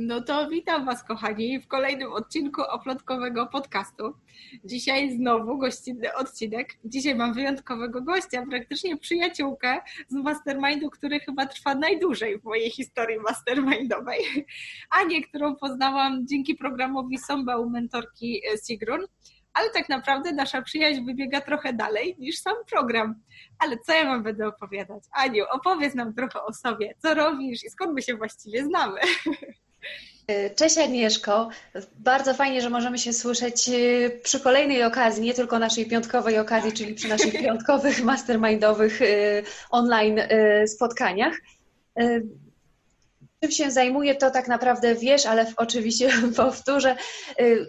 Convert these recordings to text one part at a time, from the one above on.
No to witam Was, kochani, w kolejnym odcinku oplotkowego podcastu. Dzisiaj znowu gościnny odcinek. Dzisiaj mam wyjątkowego gościa, praktycznie przyjaciółkę z mastermindu, który chyba trwa najdłużej w mojej historii mastermindowej. Anię, którą poznałam dzięki programowi Somba u mentorki Sigrun ale tak naprawdę nasza przyjaźń wybiega trochę dalej niż sam program. Ale co ja mam będę opowiadać? Aniu, opowiedz nam trochę o sobie, co robisz i skąd my się właściwie znamy. Cześć Agnieszko, bardzo fajnie, że możemy się słyszeć e, przy kolejnej okazji, nie tylko naszej piątkowej okazji, czyli przy naszych piątkowych, mastermindowych e, online e, spotkaniach. Czym się zajmuję, to tak naprawdę wiesz, ale oczywiście powtórzę.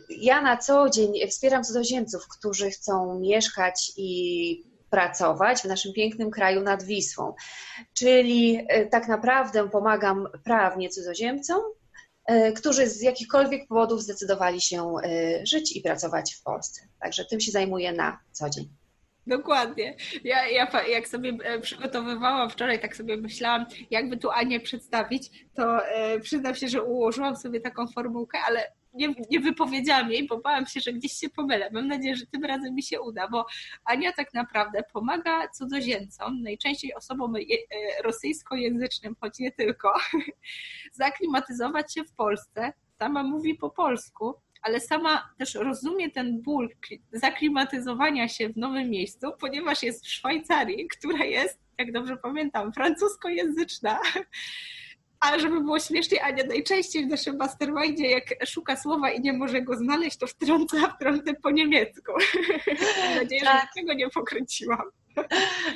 Ja na co dzień wspieram cudzoziemców, którzy chcą mieszkać i pracować w naszym pięknym kraju nad Wisłą. Czyli tak naprawdę pomagam prawnie cudzoziemcom, E, którzy z jakichkolwiek powodów zdecydowali się e, żyć i pracować w Polsce. Także tym się zajmuję na co dzień. Dokładnie. Ja, ja jak sobie e, przygotowywałam wczoraj, tak sobie myślałam, jakby tu Anię przedstawić, to przyznam się, że ułożyłam sobie taką formułkę, ale nie, nie wypowiedziałam jej, bo bałam się, że gdzieś się pomylę. Mam nadzieję, że tym razem mi się uda, bo Ania tak naprawdę pomaga cudzoziemcom, najczęściej osobom e, rosyjskojęzycznym, choć nie tylko, zaklimatyzować się w Polsce. Sama mówi po polsku, ale sama też rozumie ten ból zaklimatyzowania się w nowym miejscu, ponieważ jest w Szwajcarii, która jest, jak dobrze pamiętam, francuskojęzyczna. Ale żeby było śmiesznie, Ania najczęściej w naszym mastermindzie, jak szuka słowa i nie może go znaleźć, to wtrąca wtrącę po niemiecku. Mam nadzieję, tak. że tego nie pokręciłam.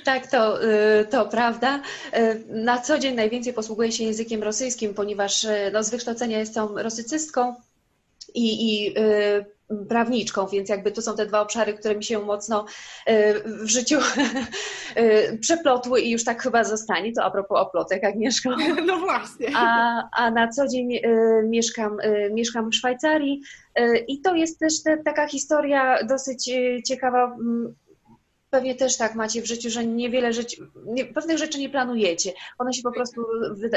Tak, to, y, to prawda. Y, na co dzień najwięcej posługuję się językiem rosyjskim, ponieważ y, no, z wykształcenia jestem rosycystką i, i prawniczką, więc jakby to są te dwa obszary, które mi się mocno w życiu przeplotły i już tak chyba zostanie. To a propos oplotek, Agnieszko. No właśnie. A, a na co dzień mieszkam, mieszkam w Szwajcarii i to jest też te, taka historia dosyć ciekawa pewnie też tak macie w życiu, że niewiele rzeczy, nie, pewnych rzeczy nie planujecie. One się po prostu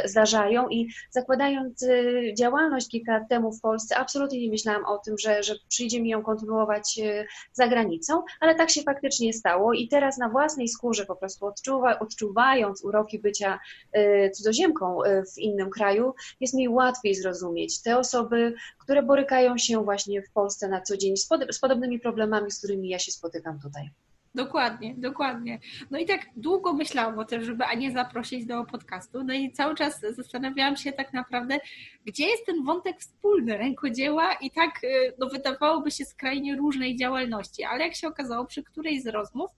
zdarzają i zakładając y, działalność kilka lat temu w Polsce, absolutnie nie myślałam o tym, że, że przyjdzie mi ją kontynuować y, za granicą, ale tak się faktycznie stało i teraz na własnej skórze po prostu odczuwa, odczuwając uroki bycia y, cudzoziemką w innym kraju, jest mi łatwiej zrozumieć te osoby, które borykają się właśnie w Polsce na co dzień z, pod, z podobnymi problemami, z którymi ja się spotykam tutaj. Dokładnie, dokładnie. No i tak długo myślałam o tym, żeby Anię zaprosić do podcastu. No i cały czas zastanawiałam się tak naprawdę, gdzie jest ten wątek wspólny rękodzieła i tak y, no, wydawałoby się skrajnie różnej działalności, ale jak się okazało przy którejś z rozmów,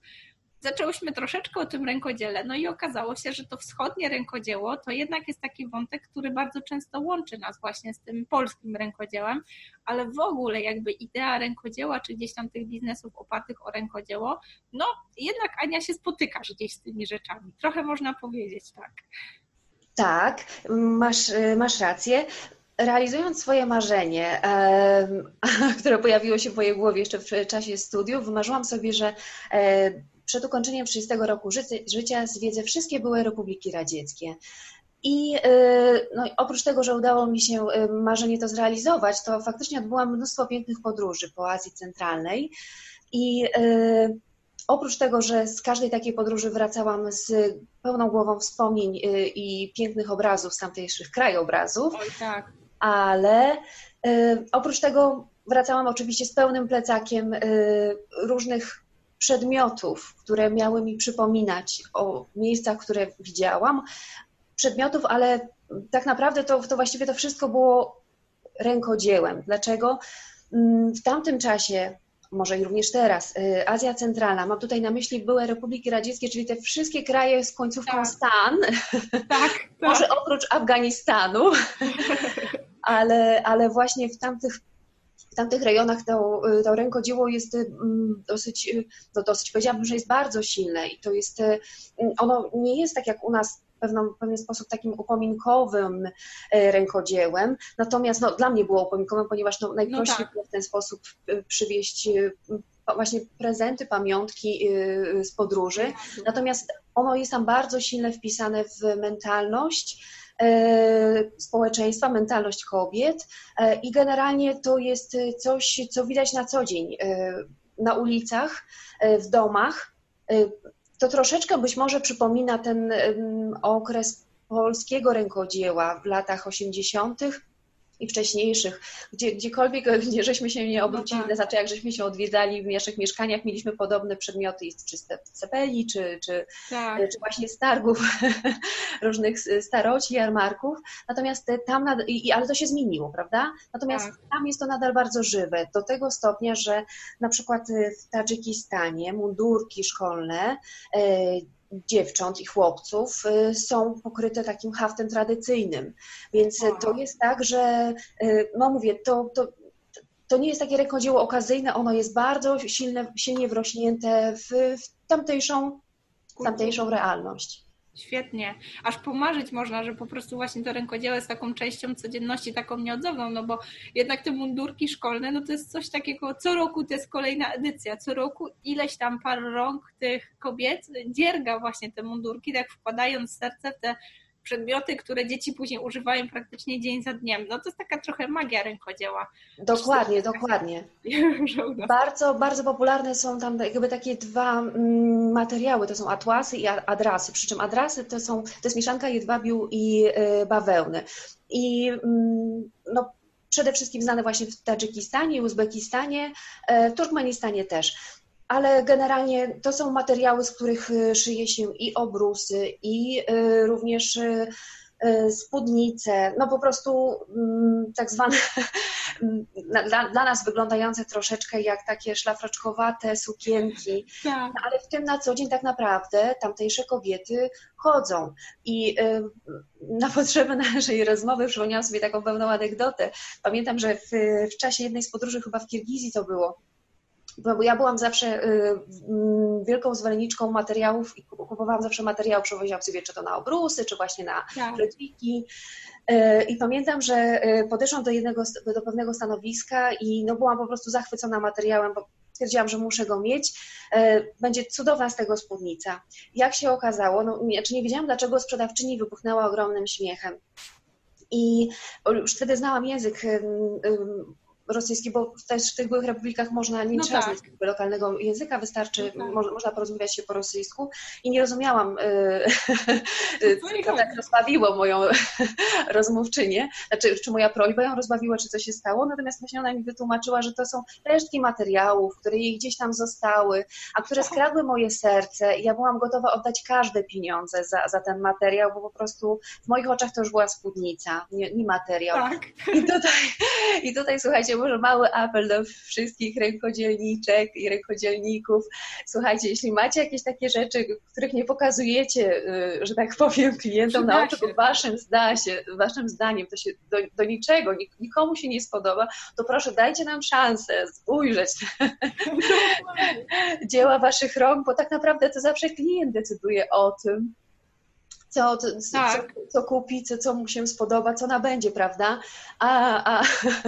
zaczęłyśmy troszeczkę o tym rękodziele, no i okazało się, że to wschodnie rękodzieło to jednak jest taki wątek, który bardzo często łączy nas właśnie z tym polskim rękodziełem, ale w ogóle jakby idea rękodzieła, czy gdzieś tam tych biznesów opartych o rękodzieło, no jednak Ania się spotykasz gdzieś z tymi rzeczami. Trochę można powiedzieć tak. Tak, masz, masz rację realizując swoje marzenie, które pojawiło się w mojej głowie jeszcze w czasie studiów, wymarzyłam sobie, że e, przed ukończeniem 30 roku życia zwiedzę wszystkie były republiki radzieckie. I y, no, oprócz tego, że udało mi się y, marzenie to zrealizować, to faktycznie odbyłam mnóstwo pięknych podróży po Azji Centralnej. I y, oprócz tego, że z każdej takiej podróży wracałam z pełną głową wspomnień i pięknych obrazów z tamtejszych krajobrazów, Oj, tak. ale oprócz tego wracałam oczywiście z pełnym plecakiem różnych przedmiotów, które miały mi przypominać o miejscach, które widziałam, przedmiotów, ale tak naprawdę to, to właściwie to wszystko było rękodziełem. Dlaczego? Mm, w tamtym czasie, może i również teraz, y, Azja Centralna, mam tutaj na myśli były republiki radzieckie, czyli te wszystkie kraje z końcówką tak. Stan, tak, tak. może oprócz Afganistanu, ale, ale właśnie w tamtych tamtych rejonach to, to rękodzieło jest mm, dosyć, no dosyć powiedziałabym, że jest bardzo silne i to jest, mm, ono nie jest tak jak u nas w pewien sposób takim upominkowym rękodziełem. Natomiast no, dla mnie było upominkowym, ponieważ no, najprościej no tak. było w ten sposób przywieźć właśnie prezenty, pamiątki z podróży. Natomiast ono jest tam bardzo silne wpisane w mentalność społeczeństwa, mentalność kobiet i generalnie to jest coś, co widać na co dzień na ulicach, w domach. To troszeczkę być może przypomina ten okres polskiego rękodzieła w latach 80 i wcześniejszych, gdzie, gdziekolwiek, gdzie żeśmy się nie obrócili, no tak. znaczy jak żeśmy się odwiedzali w naszych mieszkaniach, mieliśmy podobne przedmioty czy z cepeli, czy, czy, tak. czy właśnie z targów różnych staroci, jarmarków, natomiast tam, nad, i, ale to się zmieniło, prawda? Natomiast tak. tam jest to nadal bardzo żywe, do tego stopnia, że na przykład w Tadżykistanie mundurki szkolne, e, dziewcząt i chłopców y, są pokryte takim haftem tradycyjnym. Więc to jest tak, że, y, no mówię, to, to, to nie jest takie rękodzieło okazyjne, ono jest bardzo silne, silnie wrośnięte w, w tamtejszą, w tamtejszą realność. Świetnie. Aż pomarzyć można, że po prostu właśnie to rękodzieło jest taką częścią codzienności, taką nieodzowną, no bo jednak te mundurki szkolne, no to jest coś takiego, co roku to jest kolejna edycja, co roku ileś tam par rąk tych kobiet dzierga właśnie te mundurki, tak wkładając serce w te przedmioty, które dzieci później używają praktycznie dzień za dniem. No to jest taka trochę magia rękodzieła. Dokładnie, dokładnie. Bardzo, bardzo popularne są tam jakby takie dwa mm, materiały, to są atłasy i adrasy, przy czym adrasy to są, to jest mieszanka jedwabiu i y, bawełny. I mm, no, przede wszystkim znane właśnie w Tadżykistanie, Uzbekistanie, y, w Turkmenistanie też ale generalnie to są materiały, z których y, szyje się i obrusy, i y, również y, spódnice, no po prostu mm, tak zwane dla, dla, nas wyglądające troszeczkę jak takie szlafroczkowate sukienki, tak. ale w tym na co dzień tak naprawdę tamtejsze kobiety chodzą. I na potrzeby naszej rozmowy przypomniałam sobie taką pewną anegdotę. Pamiętam, że w, w czasie jednej z podróży, chyba w Kirgizji to było, bo ja byłam zawsze y, mm, wielką zwolenniczką materiałów i kupowałam zawsze materiał, przewoziłam sobie czy to na obrusy, czy właśnie na tak. I pamiętam, że y, podeszłam do jednego, do pewnego stanowiska i no byłam po prostu zachwycona materiałem, bo stwierdziłam, że muszę go mieć. Będzie cudowna z tego spódnica. Jak się okazało, no, znaczy nie wiedziałam, dlaczego sprzedawczyni wybuchnęła ogromnym śmiechem. I już wtedy znałam język rosyjski, bo też w tych byłych republikach można nie no trzeba tak. znać lokalnego języka, wystarczy, no tak. mo, można porozmawiać się po rosyjsku i nie rozumiałam, yy, co tak rozbawiło moją rozmówczynię, znaczy, czy moja prośba ją rozbawiła, czy co się stało, natomiast właśnie ona mi wytłumaczyła, że to są resztki materiałów, które jej gdzieś tam zostały, a które skradły moje serce i ja byłam gotowa oddać każde pieniądze za, za ten materiał, bo po prostu w moich oczach to już była spódnica, nie, nie materiał. Tak. I tutaj, I tutaj, słuchajcie, może mały apel do wszystkich rękodzielniczek i rękodzielników. Słuchajcie, jeśli macie jakieś takie rzeczy, których nie pokazujecie, y, że tak powiem, klientom na oczy, bo waszym, zda się, waszym zdaniem to się do, do niczego, nikomu się nie spodoba, to proszę dajcie nam szansę spojrzeć dzieła waszych rąk, bo tak naprawdę to zawsze klient decyduje o tym, co, co, tak. co, co, kupi, co, co mu się spodoba, co nabędzie, prawda? A, a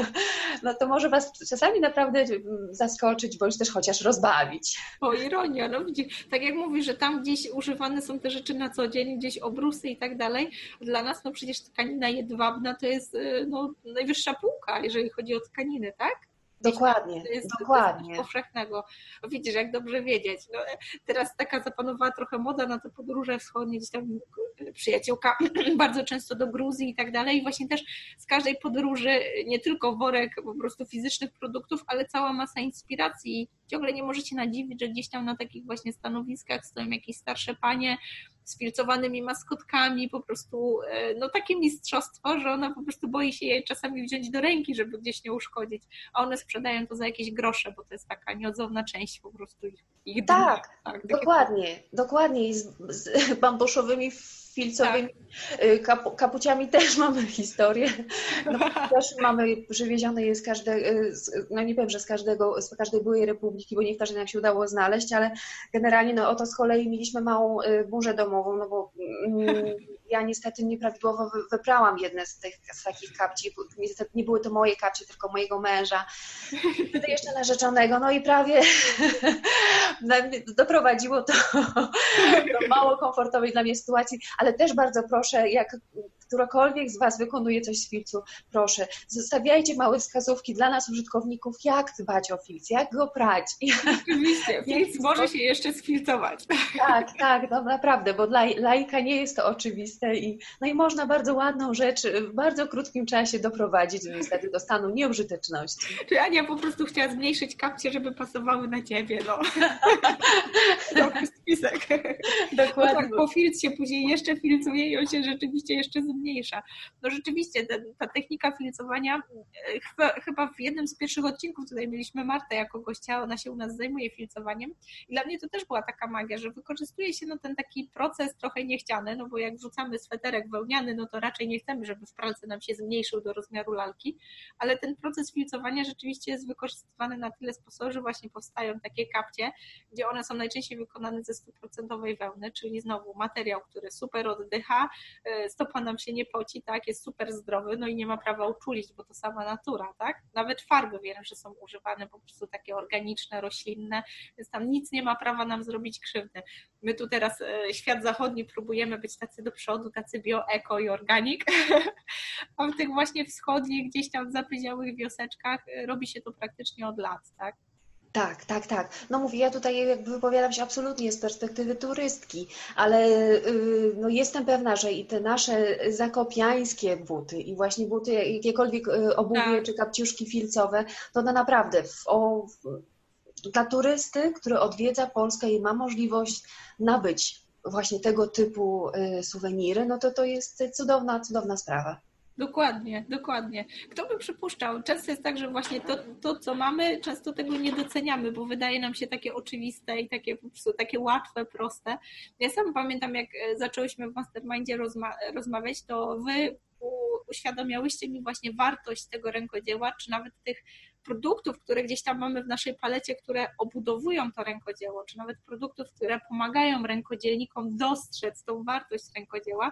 no to może Was czasami naprawdę zaskoczyć, bądź też chociaż rozbawić. O, ironia, no widzisz, tak jak mówisz, że tam gdzieś używane są te rzeczy na co dzień, gdzieś obrusy i tak dalej, dla nas no przecież tkanina jedwabna to jest y, no, najwyższa półka, jeżeli chodzi o tkaniny, tak? Dokładnie, jest, dokładnie. powszechnego. Widzisz, jak dobrze wiedzieć. No, teraz taka zapanowała trochę moda na te podróże wschodnie, gdzieś tam przyjaciółka bardzo często do Gruzji i tak dalej. I właśnie też z każdej podróży nie tylko worek po prostu fizycznych produktów, ale cała masa inspiracji. Ciągle nie możecie nadziwić, że gdzieś tam na takich właśnie stanowiskach stoją jakieś starsze panie, z filcowanymi maskotkami, po prostu e, no takie mistrzostwo, że ona po prostu boi się jej czasami wziąć do ręki, żeby gdzieś nie uszkodzić, a one sprzedają to za jakieś grosze, bo to jest taka nieodzowna część po prostu ich, ich Tak, tak dokładnie, dokładnie i z, z bambuszowymi filcowymi tak. Y, kap, kapuciami też mamy historię. No, też mamy przywiezione je z każdego, no nie powiem, że z każdego, z każdej byłej republiki, bo nie każdej nam się udało znaleźć, ale generalnie no oto z kolei mieliśmy małą y, burzę domową, no bo mm, ja niestety nieprawidłowo wyprałam jedne z tych z takich kapci. Niestety nie były to moje kapcie, tylko mojego męża. Wtedy jeszcze narzeczonego. No i prawie doprowadziło to do mało komfortowej dla mnie sytuacji, ale też bardzo proszę, jak którakolwiek z Was wykonuje coś z filcu, proszę, zostawiajcie małe wskazówki dla nas, użytkowników, jak dbać o filc, jak go prać. Oczywiście, filc może się jeszcze sfilcować. Tak, tak, no naprawdę, bo dla laika nie jest to oczywiste i, no i można bardzo ładną rzecz w bardzo krótkim czasie doprowadzić niestety do stanu nieużyteczności. Czy Ania po prostu chciała zmniejszyć kapcie, żeby pasowały na Ciebie, no. Dobry spisek. Dokładnie. No tak, po się później jeszcze filcuje i on się rzeczywiście jeszcze zmniejsza. No rzeczywiście, ta, ta technika filcowania, e, chyba, chyba w jednym z pierwszych odcinków tutaj mieliśmy Martę jako gościa, ona się u nas zajmuje filcowaniem i dla mnie to też była taka magia, że wykorzystuje się no, ten taki proces trochę niechciany, no bo jak wrzucamy sweterek wełniany, no to raczej nie chcemy, żeby w pralce nam się zmniejszył do rozmiaru lalki, ale ten proces filcowania rzeczywiście jest wykorzystywany na tyle sposobów, że właśnie powstają takie kapcie, gdzie one są najczęściej wykonane ze stuprocentowej wełny, czyli znowu materiał, który super oddycha, e, stopa nam się nie poci, tak, jest super zdrowy, no i nie ma prawa uczulić, bo to sama natura, tak? Nawet farby wiem, że są używane po prostu takie organiczne, roślinne, więc tam nic nie ma prawa nam zrobić krzywdy. My tu teraz e, świat zachodni próbujemy być tacy do przodu, tacy bio, eko i organik, a w tych właśnie wschodnich, gdzieś tam zapyziałych wioseczkach e, robi się to praktycznie od lat, tak? Tak, tak, tak. No mówię, ja tutaj jakby wypowiadam się absolutnie z perspektywy turystki, ale yy, no jestem pewna, że i te nasze zakopiańskie buty i właśnie buty, jakiekolwiek y, obuwie tak. czy kapciuszki filcowe, to na naprawdę w, o, dla turysty, który odwiedza Polskę i ma możliwość nabyć właśnie tego typu y, suweniry, no to to jest cudowna, cudowna sprawa. Dokładnie, dokładnie. Kto by przypuszczał? Często jest tak, że właśnie to, to, co mamy, często tego nie doceniamy, bo wydaje nam się takie oczywiste i takie po prostu takie łatwe, proste. Ja sam pamiętam, jak e, zaczęłyśmy w Mastermindzie rozma rozmawiać, to wy uświadomiałyście mi właśnie wartość tego rękodzieła, czy nawet tych produktów, które gdzieś tam mamy w naszej palecie, które obudowują to rękodzieło, czy nawet produktów, które pomagają rękodzielnikom dostrzec tą wartość rękodzieła,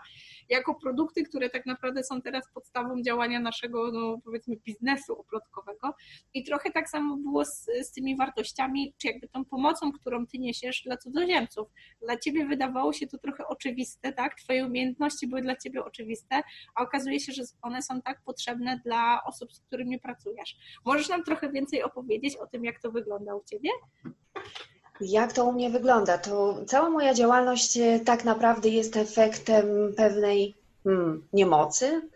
jako produkty, które tak naprawdę są teraz podstawą działania naszego, no powiedzmy, biznesu oplotkowego. I trochę tak samo było z, z tymi wartościami, czy jakby tą pomocą, którą ty niesiesz dla cudzoziemców. Dla ciebie wydawało się to trochę oczywiste, tak? Twoje umiejętności były dla ciebie oczywiste, a okazuje się, że one są tak potrzebne dla osób, z którymi pracujesz. Możesz nam nam trochę więcej opowiedzieć o tym, jak to wygląda u Ciebie? Jak to u mnie wygląda? To cała moja działalność e, tak naprawdę jest efektem pewnej hmm, niemocy.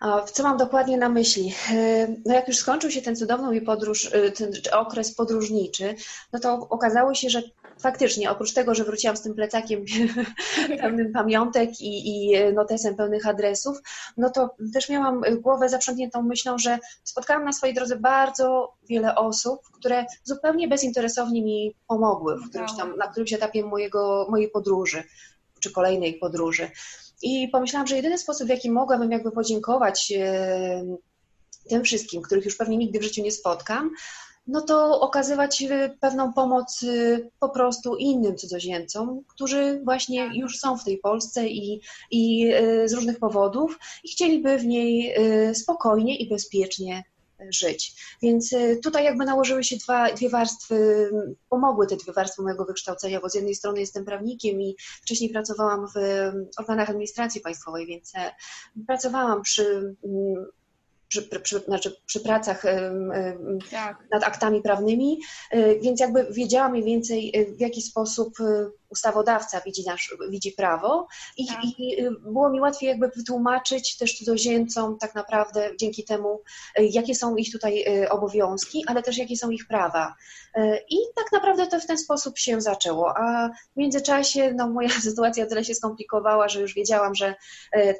A co mam dokładnie na myśli? E, no jak już skończył się ten cudowny podróż, e, ten okres podróżniczy, no to okazało się, że faktycznie, oprócz tego, że wróciłam z tym plecakiem pełnym pamiątek i, i notesem pełnych adresów, no to też miałam głowę zaprzątniętą myślą, że spotkałam na swojej drodze bardzo wiele osób, które zupełnie bezinteresownie mi pomogły w którymś tam, na którymś etapie mojego, mojej podróży, czy kolejnej podróży. I pomyślałam, że jedyny sposób, w jaki mogłabym jakby podziękować tym wszystkim, których już pewnie nigdy w życiu nie spotkam, no to okazywać y, pewną pomoc y, po prostu innym cudzoziemcom, którzy właśnie tak. już są w tej Polsce i, i y, z różnych powodów i chcieliby w niej spokojnie i bezpiecznie żyć. Więc tutaj jakby nałożyły się dwa, dwie warstwy, pomogły te dwie warstwy mojego wykształcenia, bo z jednej strony jestem prawnikiem i wcześniej pracowałam w organach administracji państwowej, więc e, pracowałam przy przy, przy, znaczy przy pracach tak. nad aktami prawnymi, y, więc jakby wiedziała mniej więcej y, w jaki sposób y, ustawodawca widzi, nasz, widzi prawo i, tak. i, było mi łatwiej jakby wytłumaczyć też cudzoziemcom tak naprawdę dzięki temu, jakie są ich tutaj obowiązki, ale też jakie są ich prawa. I tak naprawdę to w ten sposób się zaczęło, a w międzyczasie no, moja sytuacja tyle się skomplikowała, że już wiedziałam, że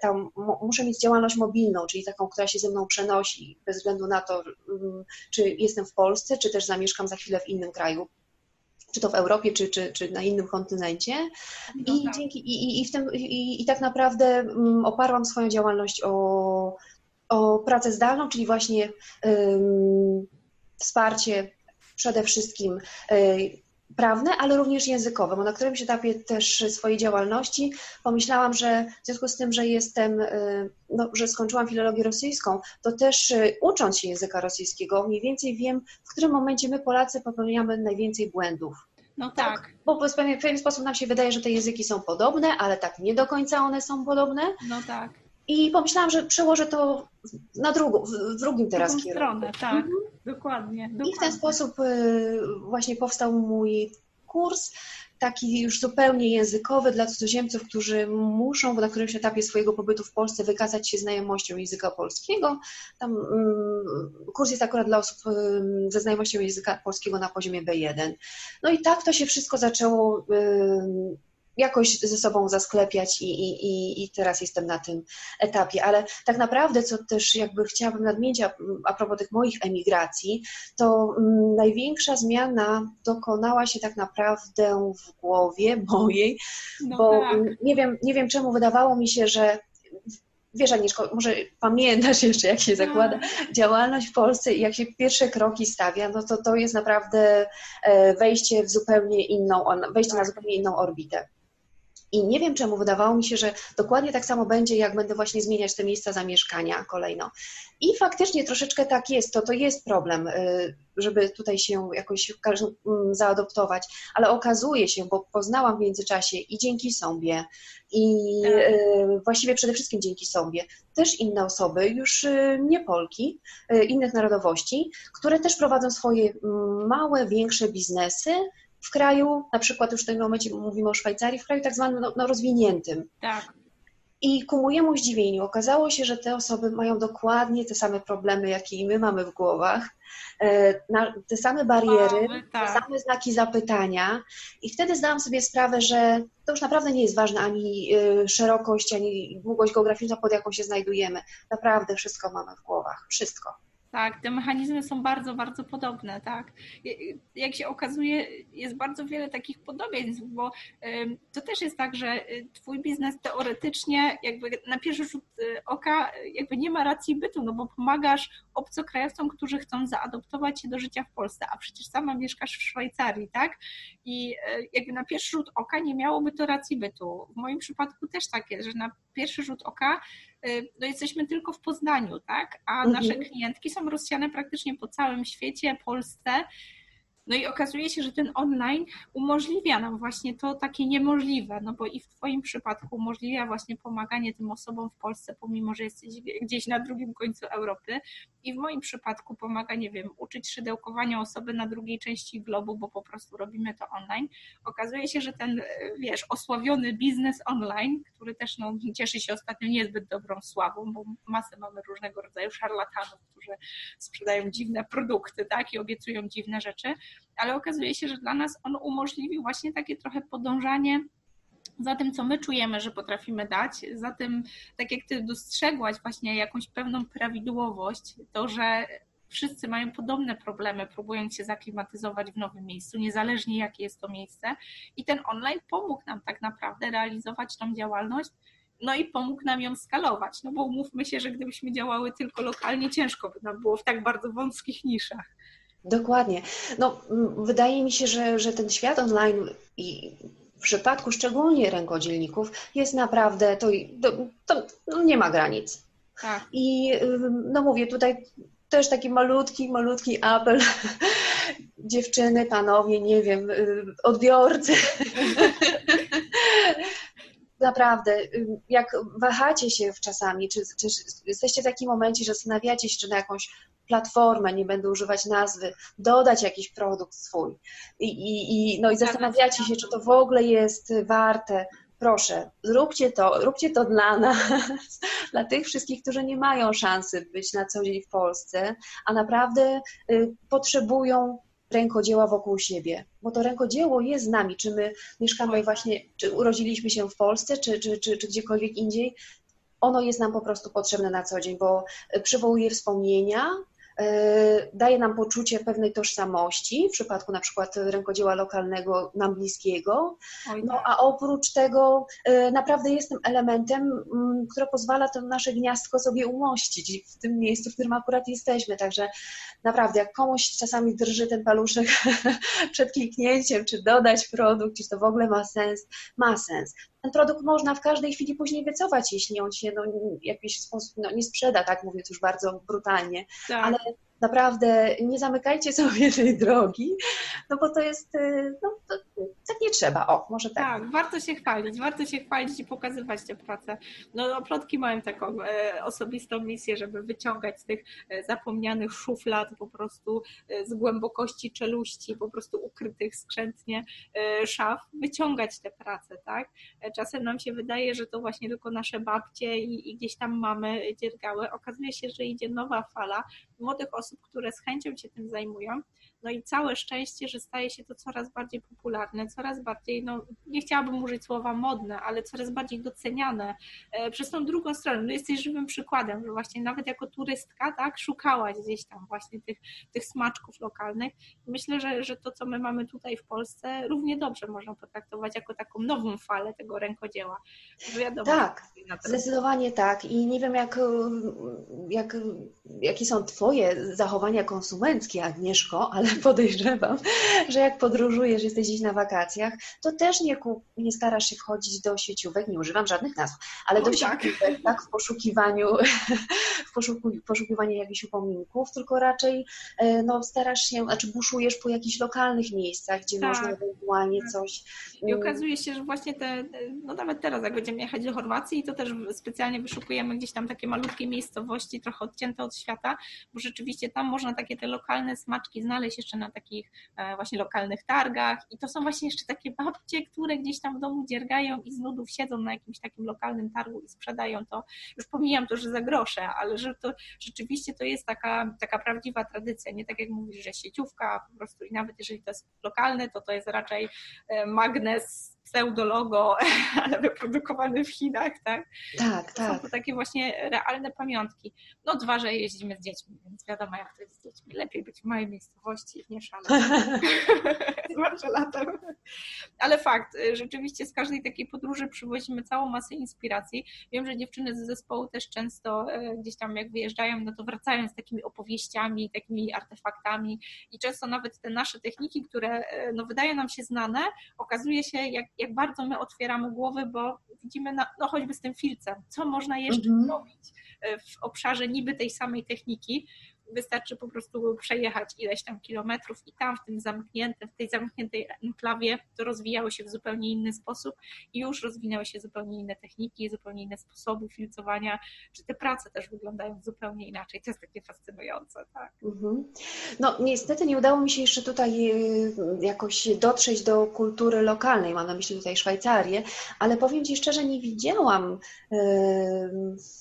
tam muszę mieć działalność mobilną, czyli taką, która się ze mną przenosi bez względu na to, mm, czy jestem w Polsce, czy też zamieszkam za chwilę w innym kraju czy to w Europie, czy, czy, czy na innym kontynencie. No I, tak. dzięki, i, i, w tym, i, i tak naprawdę um, oparłam swoją działalność o, o pracę zdalną, czyli właśnie um, wsparcie przede wszystkim um, prawne, ale również językowe, bo na którymś etapie też swojej działalności pomyślałam, że w związku z tym, że jestem, y, no, że skończyłam filologię rosyjską, to też y, ucząc się języka rosyjskiego, mniej więcej wiem, w którym momencie my Polacy popełniamy najwięcej błędów. No tak. tak. Bo w pewien, w pewien sposób nam się wydaje, że te języki są podobne, ale tak nie do końca one są podobne. No tak. I pomyślałam, że przełożę to na drugą, w drugim teraz drugą stronę, tak, mhm. dokładnie, dokładnie. I w ten sposób y, właśnie powstał mój kurs, taki już zupełnie językowy dla cudzoziemców, którzy muszą na którymś etapie swojego pobytu w Polsce wykazać się znajomością języka polskiego. Tam um, kurs jest akurat dla osób um, ze znajomością języka polskiego na poziomie B1. No i tak to się wszystko zaczęło um, jakoś ze sobą zasklepiać i, i, i teraz jestem na tym etapie. Ale tak naprawdę, co też jakby chciałabym nadmienić a, a propos tych moich emigracji, to mm, największa zmiana dokonała się tak naprawdę w głowie mojej, no bo tak. nie, wiem, nie wiem czemu wydawało mi się, że Wiesz, Agnieszko, może pamiętasz jeszcze, jak się zakłada tak. działalność w Polsce i jak się pierwsze kroki stawia, no to to jest naprawdę e, wejście w zupełnie inną, wejście na zupełnie inną orbitę. I nie wiem czemu wydawało mi się, że dokładnie tak samo będzie, jak będę właśnie zmieniać te miejsca zamieszkania kolejno. I faktycznie troszeczkę tak jest, to to jest problem, y, żeby tutaj się jakoś mm, zaadoptować, ale okazuje się, bo poznałam w międzyczasie i dzięki sobie, i tak. y, właściwie przede wszystkim dzięki sobie, też inne osoby, już y, nie Polki, innych narodowości, które też prowadzą swoje mm, małe, większe biznesy, w kraju, na przykład już w tym momencie mówimy o Szwajcarii, w kraju tak zwanym no, no rozwiniętym. Tak. I ku mojemu zdziwieniu okazało się, że te osoby mają dokładnie te same problemy, jakie i my mamy w głowach, e, te same bariery, tak. te same znaki zapytania. I wtedy zdałam sobie sprawę, że to już naprawdę nie jest ważne ani e, szerokość, ani długość geograficzna, pod jaką się znajdujemy. Naprawdę wszystko mamy w głowach. Wszystko. Tak, te mechanizmy są bardzo, bardzo podobne, tak. Jak się okazuje, jest bardzo wiele takich podobieństw, bo to też jest tak, że y, twój biznes teoretycznie jakby na pierwszy rzut y, oka jakby nie ma racji bytu, no bo pomagasz obcokrajowcom, którzy chcą zaadoptować się do życia w Polsce, a przecież sama mieszkasz w Szwajcarii, tak? I y, jakby na pierwszy rzut oka nie miałoby to racji bytu. W moim przypadku też tak jest, że na pierwszy rzut oka Y, no jesteśmy tylko w Poznaniu, tak? A mhm. nasze klientki są rozsiane praktycznie po całym świecie, Polsce. No i okazuje się, że ten online umożliwia nam właśnie to takie niemożliwe, no bo i w Twoim przypadku umożliwia właśnie pomaganie tym osobom w Polsce, pomimo że jesteś gdzieś na drugim końcu Europy. I w moim przypadku pomaga, nie wiem, uczyć szydełkowania osoby na drugiej części globu, bo po prostu robimy to online. Okazuje się, że ten, wiesz, osławiony biznes online, który też no, cieszy się ostatnio niezbyt dobrą sławą, bo masę mamy różnego rodzaju szarlatanów, którzy sprzedają dziwne produkty, tak, i obiecują dziwne rzeczy, ale okazuje się, że dla nas on umożliwił właśnie takie trochę podążanie za tym, co my czujemy, że potrafimy dać, za tym, tak jak ty dostrzegłaś właśnie jakąś pewną prawidłowość, to, że wszyscy mają podobne problemy, próbując się zaklimatyzować w nowym miejscu, niezależnie jakie jest to miejsce. I ten online pomógł nam tak naprawdę realizować tą działalność, no i pomógł nam ją skalować. No bo umówmy się, że gdybyśmy działały tylko lokalnie, ciężko by nam było w tak bardzo wąskich niszach. Dokładnie. No, wydaje mi się, że, że ten świat online i w przypadku szczególnie rękodzielników jest naprawdę, to, to, to no nie ma granic. Tak. I no mówię, tutaj też taki malutki, malutki apel. Dziewczyny, panowie, nie wiem, odbiorcy. Naprawdę, jak wahacie się czasami, czy, czy jesteście w takim momencie, że zastanawiacie się, czy na jakąś platformę, nie będę używać nazwy, dodać jakiś produkt swój. I, i, i, no i tak, zastanawiacie się, czy to w ogóle jest warte, proszę, zróbcie to, róbcie to dla nas, dla tych wszystkich, którzy nie mają szansy być na co dzień w Polsce, a naprawdę y, potrzebują rękodzieła wokół siebie, bo to rękodzieło jest z nami, czy my mieszkamy właśnie, czy urodziliśmy się w Polsce, czy, czy, czy, czy gdziekolwiek indziej, ono jest nam po prostu potrzebne na co dzień, bo przywołuje wspomnienia, daje nam poczucie pewnej tożsamości, w przypadku na przykład rękodzieła lokalnego nam bliskiego. No tak. a oprócz tego e, naprawdę jest tym elementem, mm, które pozwala to nasze gniazdko sobie umościć w tym miejscu, w którym akurat jesteśmy. Także naprawdę, jak komuś czasami drży ten paluszek przed kliknięciem, czy dodać produkt, czy to w ogóle ma sens, ma sens ten produkt można w każdej chwili później wycofać, jeśli on się no, w jakiś sposób no, nie sprzeda, tak mówiąc już bardzo brutalnie. Tak. Ale naprawdę nie zamykajcie sobie tej drogi, no bo to jest, no to, tak nie trzeba, o, może tak. Tak, warto się chwalić, warto się chwalić i pokazywać tę pracę. No oplotki mają taką e, osobistą misję, żeby wyciągać z tych e, zapomnianych szuflad po prostu e, z głębokości czeluści, po prostu ukrytych skrzętnie e, szaf, wyciągać te prace, tak? E, czasem nam się wydaje, że to właśnie tylko nasze babcie i, i gdzieś tam mamy dziergały. Okazuje się, że idzie nowa fala młodych osób, które z chęcią się tym zajmują. No i całe szczęście, że staje się to coraz bardziej popularne, coraz bardziej, no nie chciałabym użyć słowa modne, ale coraz bardziej doceniane e, przez tą drugą stronę. No jesteś żywym przykładem, że właśnie nawet jako turystka, tak, szukałaś gdzieś tam właśnie tych, tych smaczków lokalnych. Myślę, że, że to, co my mamy tutaj w Polsce, równie dobrze można potraktować jako taką nową falę tego rękodzieła. Wiadomo, tak, zdecydowanie tak. I nie wiem, jak, jak, jakie są Twoje zachowania konsumenckie, Agnieszko, ale podejrzewam, że jak podróżujesz, jesteś gdzieś na wakacjach, to też nie, nie starasz się wchodzić do sieciówek, nie używam żadnych nazw, ale do tak. sieciówek, tak, w poszukiwaniu, w poszuku, poszukiwaniu jakichś upominków, tylko raczej e, no, starasz się, znaczy buszujesz po jakichś lokalnych miejscach, gdzie tak. można ewentualnie tak. coś... I mm, okazuje się, że właśnie te, no nawet teraz, jak będziemy jechać do Chorwacji, to też specjalnie wyszukujemy gdzieś tam takie malutkie miejscowości, trochę odcięte od świata, bo rzeczywiście tam można takie te lokalne smaczki znaleźć jeszcze na takich e, właśnie lokalnych targach i to są właśnie jeszcze takie babcie, które gdzieś tam w domu dziergają i z nudów siedzą na jakimś takim lokalnym targu i sprzedają to. Już pomijam to, że za grosze, ale że to rzeczywiście to jest taka, taka prawdziwa tradycja, nie tak jak mówisz, że sieciówka po prostu i nawet jeżeli to jest lokalne, to to jest raczej e, magnes pseudologo, ale wyprodukowany w Chinach, tak? Tak, tak. Są to takie właśnie realne pamiątki. No dwa, że jeździmy z dziećmi, więc wiadomo jak to jest z dziećmi. Lepiej być w małej miejscowości, nie szaleć. Zwłaszcza latem. Ale fakt, rzeczywiście z każdej takiej podróży przywozimy całą masę inspiracji. Wiem, że dziewczyny z zespołu też często e, gdzieś tam jak wyjeżdżają, no to wracają z takimi opowieściami, takimi artefaktami i często nawet te nasze techniki, które e, no, wydają nam się znane, okazuje się, jak, jak bardzo my otwieramy głowy, bo widzimy, na, no choćby z tym filcem, co można jeszcze mhm. robić e, w obszarze niby tej samej techniki, wystarczy po prostu przejechać ileś tam kilometrów i tam w tym zamkniętym, w tej zamkniętej enklawie to rozwijało się w zupełnie inny sposób i już rozwinęły się zupełnie inne techniki, zupełnie inne sposoby filcowania, czy te prace też wyglądają zupełnie inaczej. To jest takie fascynujące, tak. Mhm. No niestety nie udało mi się jeszcze tutaj y, jakoś dotrzeć do kultury lokalnej, mam na myśli tutaj Szwajcarię, ale powiem Ci szczerze, nie widziałam y,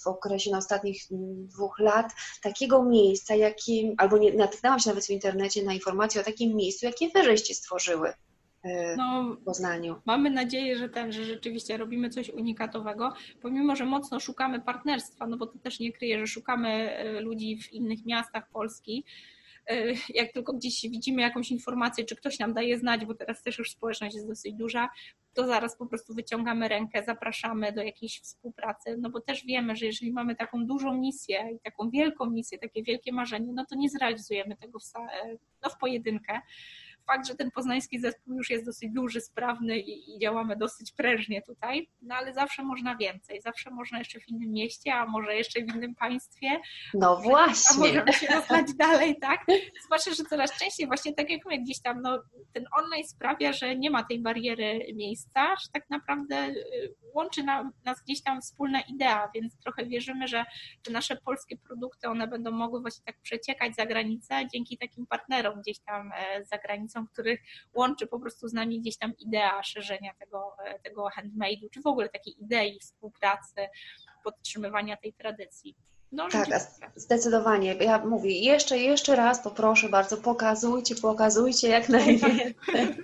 w okresie na ostatnich dwóch lat takiego miejsca, jakim, albo nie, natknęłam się nawet w internecie na informację o takim miejscu, jakie wy żeście stworzyły e, no, w Poznaniu. Mamy nadzieję, że ten, że rzeczywiście robimy coś unikatowego, pomimo, że mocno szukamy partnerstwa, no bo to też nie kryje, że szukamy e, ludzi w innych miastach Polski, jak tylko gdzieś widzimy jakąś informację, czy ktoś nam daje znać, bo teraz też już społeczność jest dosyć duża, to zaraz po prostu wyciągamy rękę, zapraszamy do jakiejś współpracy, no bo też wiemy, że jeżeli mamy taką dużą misję i taką wielką misję, takie wielkie marzenie, no to nie zrealizujemy tego w, no w pojedynkę fakt, że ten poznański zespół już jest dosyć duży, sprawny i, i, działamy dosyć prężnie tutaj, no ale zawsze można więcej, zawsze można jeszcze w innym mieście, a może jeszcze w innym państwie. No właśnie. A możemy się rozlać dalej, tak? Zwłaszcza, że coraz częściej właśnie tak jak my gdzieś tam, no ten online sprawia, że nie ma tej bariery miejsca, że tak naprawdę y, łączy nam, nas gdzieś tam wspólna idea, więc trochę wierzymy, że te nasze polskie produkty, one będą mogły właśnie tak przeciekać za granicę dzięki takim partnerom gdzieś tam e, za granicą, których łączy po prostu z nami gdzieś tam idea szerzenia tego, e, tego handmade'u, czy w ogóle takiej idei współpracy, podtrzymywania tej tradycji. No, tak, zdecydowanie. Ja mówię, jeszcze, jeszcze raz poproszę bardzo, pokazujcie, pokazujcie jak najwięcej.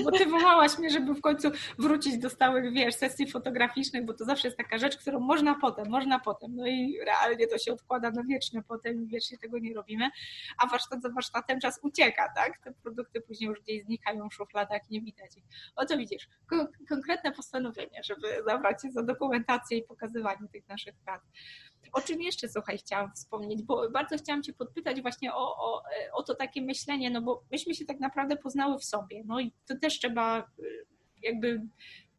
Zmotywowałaś mnie, żeby w końcu wrócić do stałych, wiesz, sesji fotograficznych, bo to zawsze jest taka rzecz, którą można potem, można potem. No i realnie to się odkłada na wieczne potem i wiecznie tego nie robimy, a warsztat za warsztatem czas ucieka, tak? Te produkty później już gdzieś znikają w szufladach, nie widać ich. Oto widzisz, konkretne postanowienie, żeby zabrać się za dokumentację i pokazywanie tych naszych prac. O czym jeszcze, słuchaj, chciałam wspomnieć, bo bardzo chciałam Cię podpytać właśnie o, o, o to takie myślenie, no bo myśmy się tak naprawdę poznały w sobie, no i to też trzeba y, jakby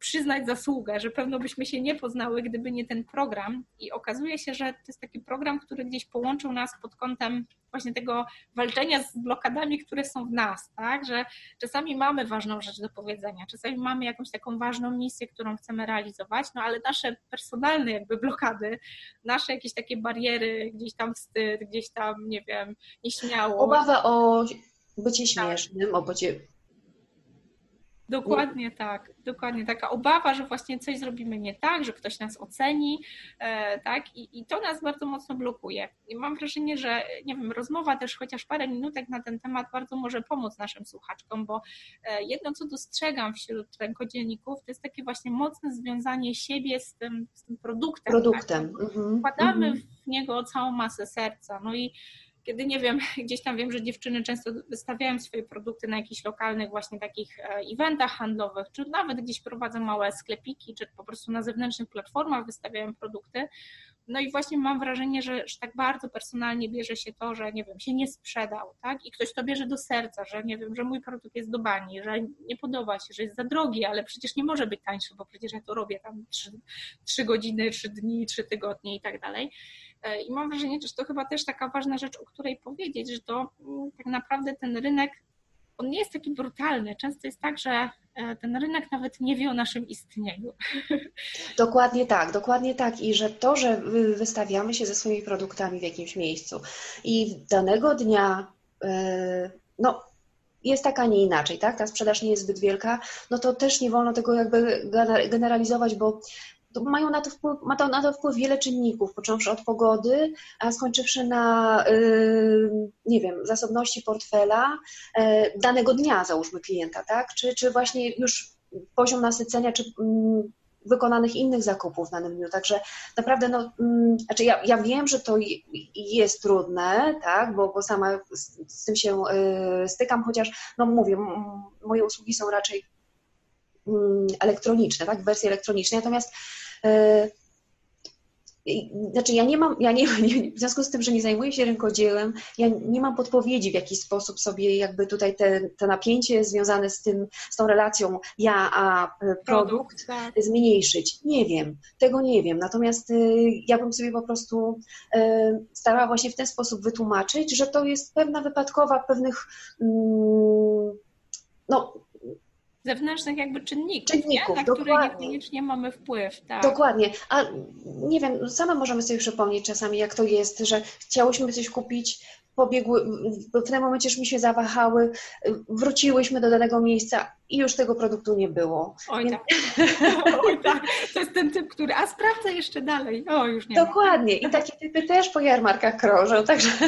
przyznać zasługę, że pewno byśmy się nie poznały, gdyby nie ten program. I okazuje się, że to jest taki program, który gdzieś połączył nas pod kątem właśnie tego walczenia z blokadami, które są w nas, tak? Że czasami mamy ważną rzecz do powiedzenia, czasami mamy jakąś taką ważną misję, którą chcemy realizować, no ale nasze personalne jakby blokady, nasze jakieś takie bariery, gdzieś tam wstyd, gdzieś tam, nie wiem, nieśmiało. Obawa o bycie tak. śmiesznym, tak. o bycie Dokładnie tak, dokładnie taka obawa, że właśnie coś zrobimy nie tak, że ktoś nas oceni, e, tak, I, i to nas bardzo mocno blokuje. I mam wrażenie, że nie wiem, rozmowa też chociaż parę minutek na ten temat bardzo może pomóc naszym słuchaczkom, bo e, jedno, co dostrzegam wśród rękodzielników, to jest takie właśnie mocne związanie siebie z tym, z tym produktem. Produktem. Tak? Wkładamy mhm. w niego całą masę serca. No i kiedy nie wiem, gdzieś tam wiem, że dziewczyny często wystawiają swoje produkty na jakichś lokalnych właśnie takich e, eventach handlowych, czy nawet gdzieś prowadzą małe sklepiki, czy po prostu na zewnętrznych platformach wystawiają produkty. No i właśnie mam wrażenie, że, że tak bardzo personalnie bierze się to, że nie wiem, się nie sprzedał, tak? I ktoś to bierze do serca, że nie wiem, że mój produkt jest do bani, że nie podoba się, że jest za drogi, ale przecież nie może być tańszy, bo przecież ja to robię tam trzy godziny, trzy dni, trzy tygodnie i tak dalej. E, I mam wrażenie, że to chyba też taka ważna rzecz, o której powiedzieć, że to mm, tak naprawdę ten rynek, on nie jest taki brutalny. Często jest tak, że e, ten rynek nawet nie wie o naszym istnieniu. Dokładnie tak, dokładnie tak. I że to, że wystawiamy się ze swoimi produktami w jakimś miejscu i danego dnia, e, no, jest tak, a nie inaczej, tak? Ta sprzedaż nie jest zbyt wielka, no to też nie wolno tego jakby generalizować, bo mają na to wpływ, ma to na to wpływ wiele czynników, począwszy od pogody, a skończywszy na, nie wiem, zasobności portfela e, danego dnia, załóżmy klienta, tak? Czy, czy właśnie już poziom nasycenia, czy mm, wykonanych innych zakupów w danym dniu. Także naprawdę, no, mm, znaczy ja, ja wiem, że to jest trudne, tak, bo, bo sama z, z tym się y, stykam, chociaż, no mówię, moje usługi są raczej elektroniczne, tak, w wersji elektronicznej. Natomiast e, znaczy ja nie mam, ja nie, w związku z tym, że nie zajmuję się rękodziełem, ja nie mam podpowiedzi, w jaki sposób sobie jakby tutaj te, te napięcie związane z tym, z tą relacją ja a e, produkt, produkt tak. zmniejszyć. Nie wiem, tego nie wiem. Natomiast e, ja bym sobie po prostu starała właśnie w ten sposób wytłumaczyć, że to jest pewna wypadkowa pewnych mm, no, zewnętrznych jakby czynników, czynników nie? na dokładnie. które niekoniecznie mamy wpływ. Tak. Dokładnie. A nie wiem, same możemy sobie przypomnieć czasami, jak to jest, że chciałyśmy coś kupić, pobiegły, w tym momencie już mi się zawahały, wróciłyśmy do danego miejsca i już tego produktu nie było. Oj Więc... tak. Oj tak. To jest ten typ, który, a sprawdzę jeszcze dalej. O, już nie Dokładnie. I takie typy też po jarmarkach krążą, także...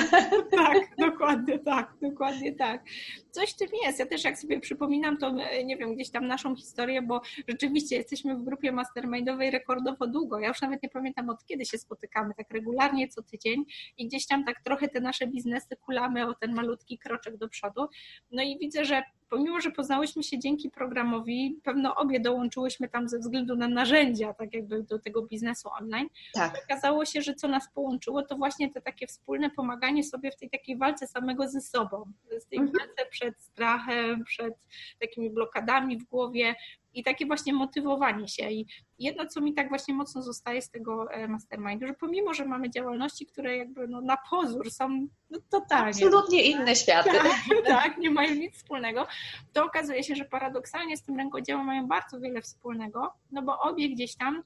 Tak, dokładnie tak, dokładnie tak. Coś w tym jest. Ja też jak sobie przypominam, to e, nie wiem, gdzieś tam naszą historię, bo rzeczywiście jesteśmy w grupie mastermindowej rekordowo długo. Ja już nawet nie pamiętam od kiedy się spotykamy, tak regularnie co tydzień i gdzieś tam tak trochę te nasze biznesy kulamy o ten malutki kroczek do przodu. No i widzę, że pomimo, że poznałyśmy się dzięki programowi, pewno obie dołączyłyśmy tam ze względu na narzędzia, tak jakby do tego biznesu online. Tak. Okazało się, że co nas połączyło, to właśnie to takie wspólne pomaganie sobie w tej takiej walce samego ze sobą. Z tej mhm. walce przed strachem, przed takimi blokadami w głowie, i takie właśnie motywowanie się. I jedno, co mi tak właśnie mocno zostaje z tego e, mastermindu, że pomimo, że mamy działalności, które jakby no, na pozór są no, totalnie. Absolutnie inne światy. Tak, tak, nie mają nic wspólnego, to okazuje się, że paradoksalnie z tym rękodziełem mają bardzo wiele wspólnego, no bo obie gdzieś tam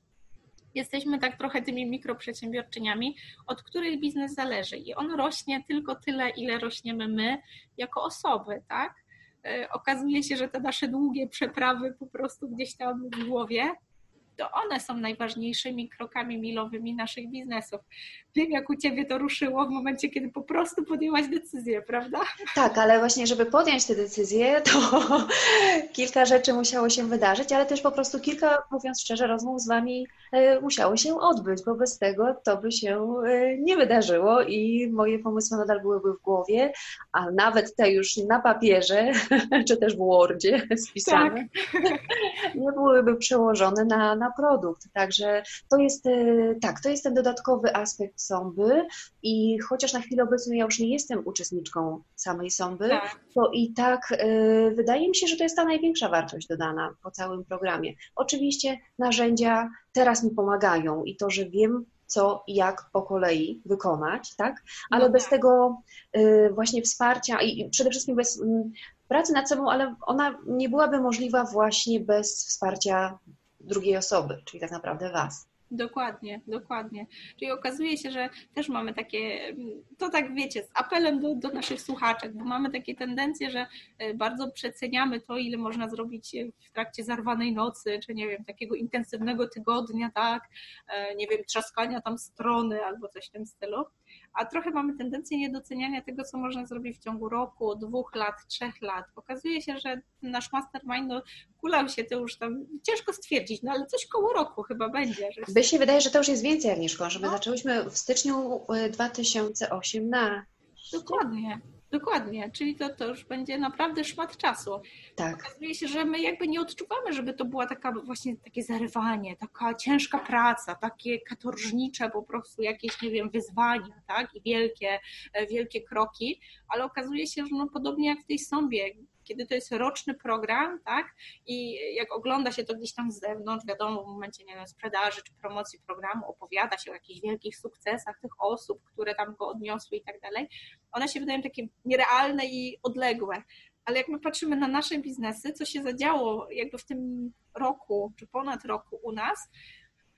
jesteśmy tak trochę tymi mikroprzedsiębiorczyniami, od których biznes zależy i on rośnie tylko tyle, ile rośniemy my jako osoby, tak? E, okazuje się, że te nasze długie przeprawy po prostu gdzieś tam w głowie to one są najważniejszymi krokami milowymi naszych biznesów. Wiem, jak u Ciebie to ruszyło w momencie, kiedy po prostu podjęłaś decyzję, prawda? Tak, ale właśnie, żeby podjąć tę decyzję, to kilka rzeczy musiało się wydarzyć, ale też po prostu kilka, mówiąc szczerze, rozmów z Wami e, musiało się odbyć, bo bez tego to by się e, nie wydarzyło i moje pomysły nadal byłyby w głowie, a nawet te już na papierze, czy też w Wordzie spisane, tak. nie byłyby przełożone na, na na produkt. Także to jest, y, tak, to jest ten dodatkowy aspekt sąby i chociaż na chwilę obecną ja już nie jestem uczestniczką samej sąby, tak. to i tak y, wydaje mi się, że to jest ta największa wartość dodana po całym programie. Oczywiście narzędzia teraz mi pomagają i to, że wiem, co i jak po kolei wykonać, tak? Ale no bez tak. tego y, właśnie wsparcia i przede wszystkim bez mm, pracy nad sobą, ale ona nie byłaby możliwa właśnie bez wsparcia drugiej osoby, czyli tak naprawdę Was. Dokładnie, dokładnie. Czyli okazuje się, że też mamy takie, to tak wiecie, z apelem do, do naszych słuchaczek, bo mamy takie tendencje, że e, bardzo przeceniamy to, ile można zrobić w trakcie zarwanej nocy, czy nie wiem, takiego intensywnego tygodnia, tak, e, nie wiem, trzaskania tam strony albo coś w tym stylu a trochę mamy tendencję niedoceniania tego, co można zrobić w ciągu roku, dwóch lat, trzech lat. Okazuje się, że nasz mastermind no, kulał się to już tam, ciężko stwierdzić, no ale coś koło roku chyba będzie. Że... By się wydaje, że to już jest więcej, Agnieszko, że my no. zaczęłyśmy w styczniu 2008 na Dokładnie. Dokładnie, czyli to, to już będzie naprawdę szmat czasu. Tak. Okazuje się, że my jakby nie odczuwamy, żeby to była taka właśnie takie zarywanie, taka ciężka praca, takie katorżnicze po prostu jakieś, nie wiem, wyzwania, tak, i wielkie, e, wielkie kroki, ale okazuje się, że no podobnie jak w tej sąbie, kiedy to jest roczny program, tak, i jak ogląda się to gdzieś tam z zewnątrz, wiadomo, w momencie, nie wiem, sprzedaży czy promocji programu opowiada się o jakichś wielkich sukcesach tych osób, które tam go odniosły i tak dalej, one się wydają takie nierealne i odległe, ale jak my patrzymy na nasze biznesy, co się zadziało jakby w tym roku, czy ponad roku u nas,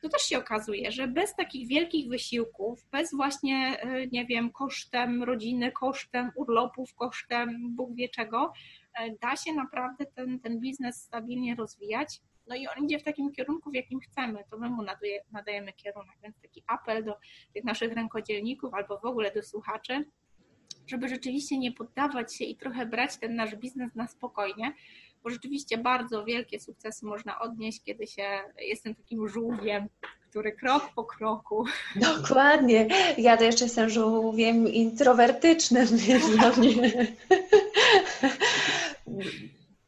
to też się okazuje, że bez takich wielkich wysiłków, bez właśnie, e, nie wiem, kosztem rodziny, kosztem urlopów, kosztem Bóg wie czego, da się naprawdę ten, ten biznes stabilnie rozwijać. No i on idzie w takim kierunku, w jakim chcemy, to my mu nadaje, nadajemy kierunek. Więc taki apel do tych naszych rękodzielników albo w ogóle do słuchaczy, żeby rzeczywiście nie poddawać się i trochę brać ten nasz biznes na spokojnie, bo rzeczywiście bardzo wielkie sukcesy można odnieść, kiedy się jestem takim żółwiem, który krok po kroku. Dokładnie. Ja to jeszcze jestem żółwiem introwertycznym, więc dla mnie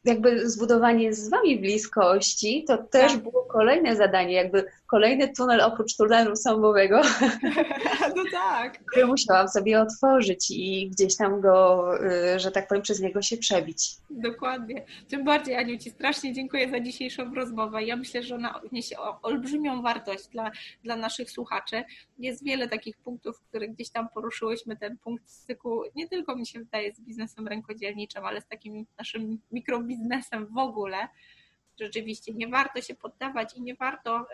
jakby zbudowanie z Wami bliskości, to też tak. było kolejne zadanie, jakby kolejny tunel oprócz tunelu sąbowego, no tak. który musiałam sobie otworzyć i gdzieś tam go, y, że tak powiem, przez niego się przebić. Dokładnie. Tym bardziej, Aniu, Ci strasznie dziękuję za dzisiejszą rozmowę. Ja myślę, że ona niesie olbrzymią wartość dla, dla naszych słuchaczy. Jest wiele takich punktów, które gdzieś tam poruszyłyśmy, ten punkt styku, nie tylko mi się wydaje z biznesem rękodzielniczym, ale z takim naszym mikrobiznesem w ogóle rzeczywiście nie warto się poddawać i nie warto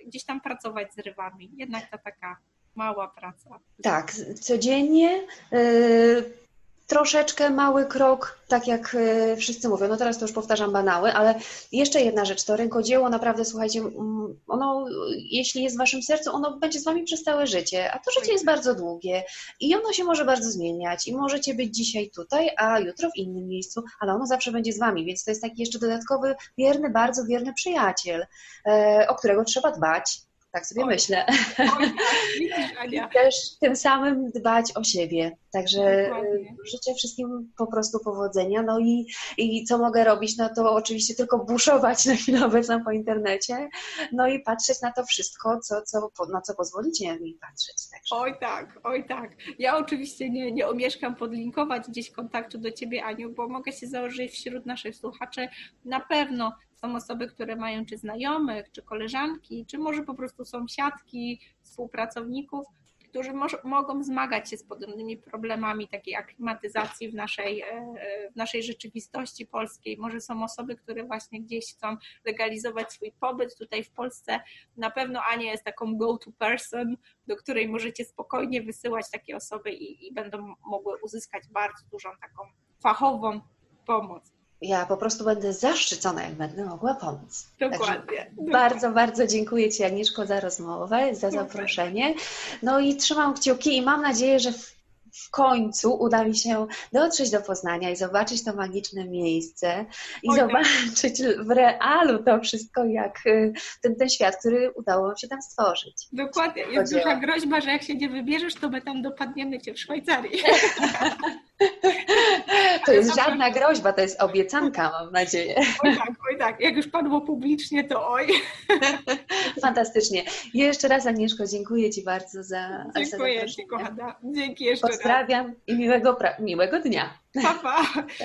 y, gdzieś tam pracować z rywami. Jednak ta taka mała praca. Tak, codziennie. Y, troszeczkę mały krok, tak jak e, wszyscy mówią. No teraz to już powtarzam banały, ale jeszcze jedna rzecz, to rękodzieło naprawdę, słuchajcie, ono, jeśli jest w waszym sercu, ono będzie z wami przez całe życie, a to życie jest bardzo długie i ono się może bardzo zmieniać i możecie być dzisiaj tutaj, a jutro w innym miejscu, ale ono zawsze będzie z wami, więc to jest taki jeszcze dodatkowy, wierny, bardzo wierny przyjaciel, e, o którego trzeba dbać, tak sobie myślę. I też tym samym dbać o siebie. Także Dokładnie. życzę wszystkim po prostu powodzenia. No i, i co mogę robić? No to oczywiście tylko buszować na chwilę obecną po internecie, no i patrzeć na to wszystko, co, co, na co pozwolicie mi patrzeć. Także. Oj tak, oj tak. Ja oczywiście nie, nie omieszkam podlinkować gdzieś kontaktu do Ciebie, Aniu, bo mogę się założyć wśród naszych słuchaczy na pewno są osoby, które mają czy znajomych, czy koleżanki, czy może po prostu sąsiadki, współpracowników, którzy mogą zmagać się z podobnymi problemami takiej aklimatyzacji w naszej, e, w naszej rzeczywistości polskiej. Może są osoby, które właśnie gdzieś chcą legalizować swój pobyt tutaj w Polsce. Na pewno Ania jest taką go-to person, do której możecie spokojnie wysyłać takie osoby i, i będą mogły uzyskać bardzo dużą taką fachową pomoc ja po prostu będę zaszczycona, jak będę mogła pomóc. Dokładnie. Bardzo, bardzo dziękuję Ci, Agnieszko, za rozmowę, za zaproszenie. No i trzymam kciuki i mam nadzieję, że w, końcu uda mi się dotrzeć do Poznania i zobaczyć to magiczne miejsce i Oj, zobaczyć w realu to wszystko, jak y, ten, ten świat, który udało nam się tam stworzyć. Dokładnie. Jest duża groźba, że jak się nie wybierzesz, to my tam dopadniemy Cię w Szwajcarii. To jest żadna groźba, to jest obiecanka, mam nadzieję. Oj tak, oj tak. Jak już padło publicznie, to oj. Fantastycznie. Jeszcze raz Agnieszko, dziękuję Ci bardzo za Dziękuję Ci, kochana. Dzięki jeszcze Pozdrawiam raz. i miłego, miłego dnia. Pa, pa.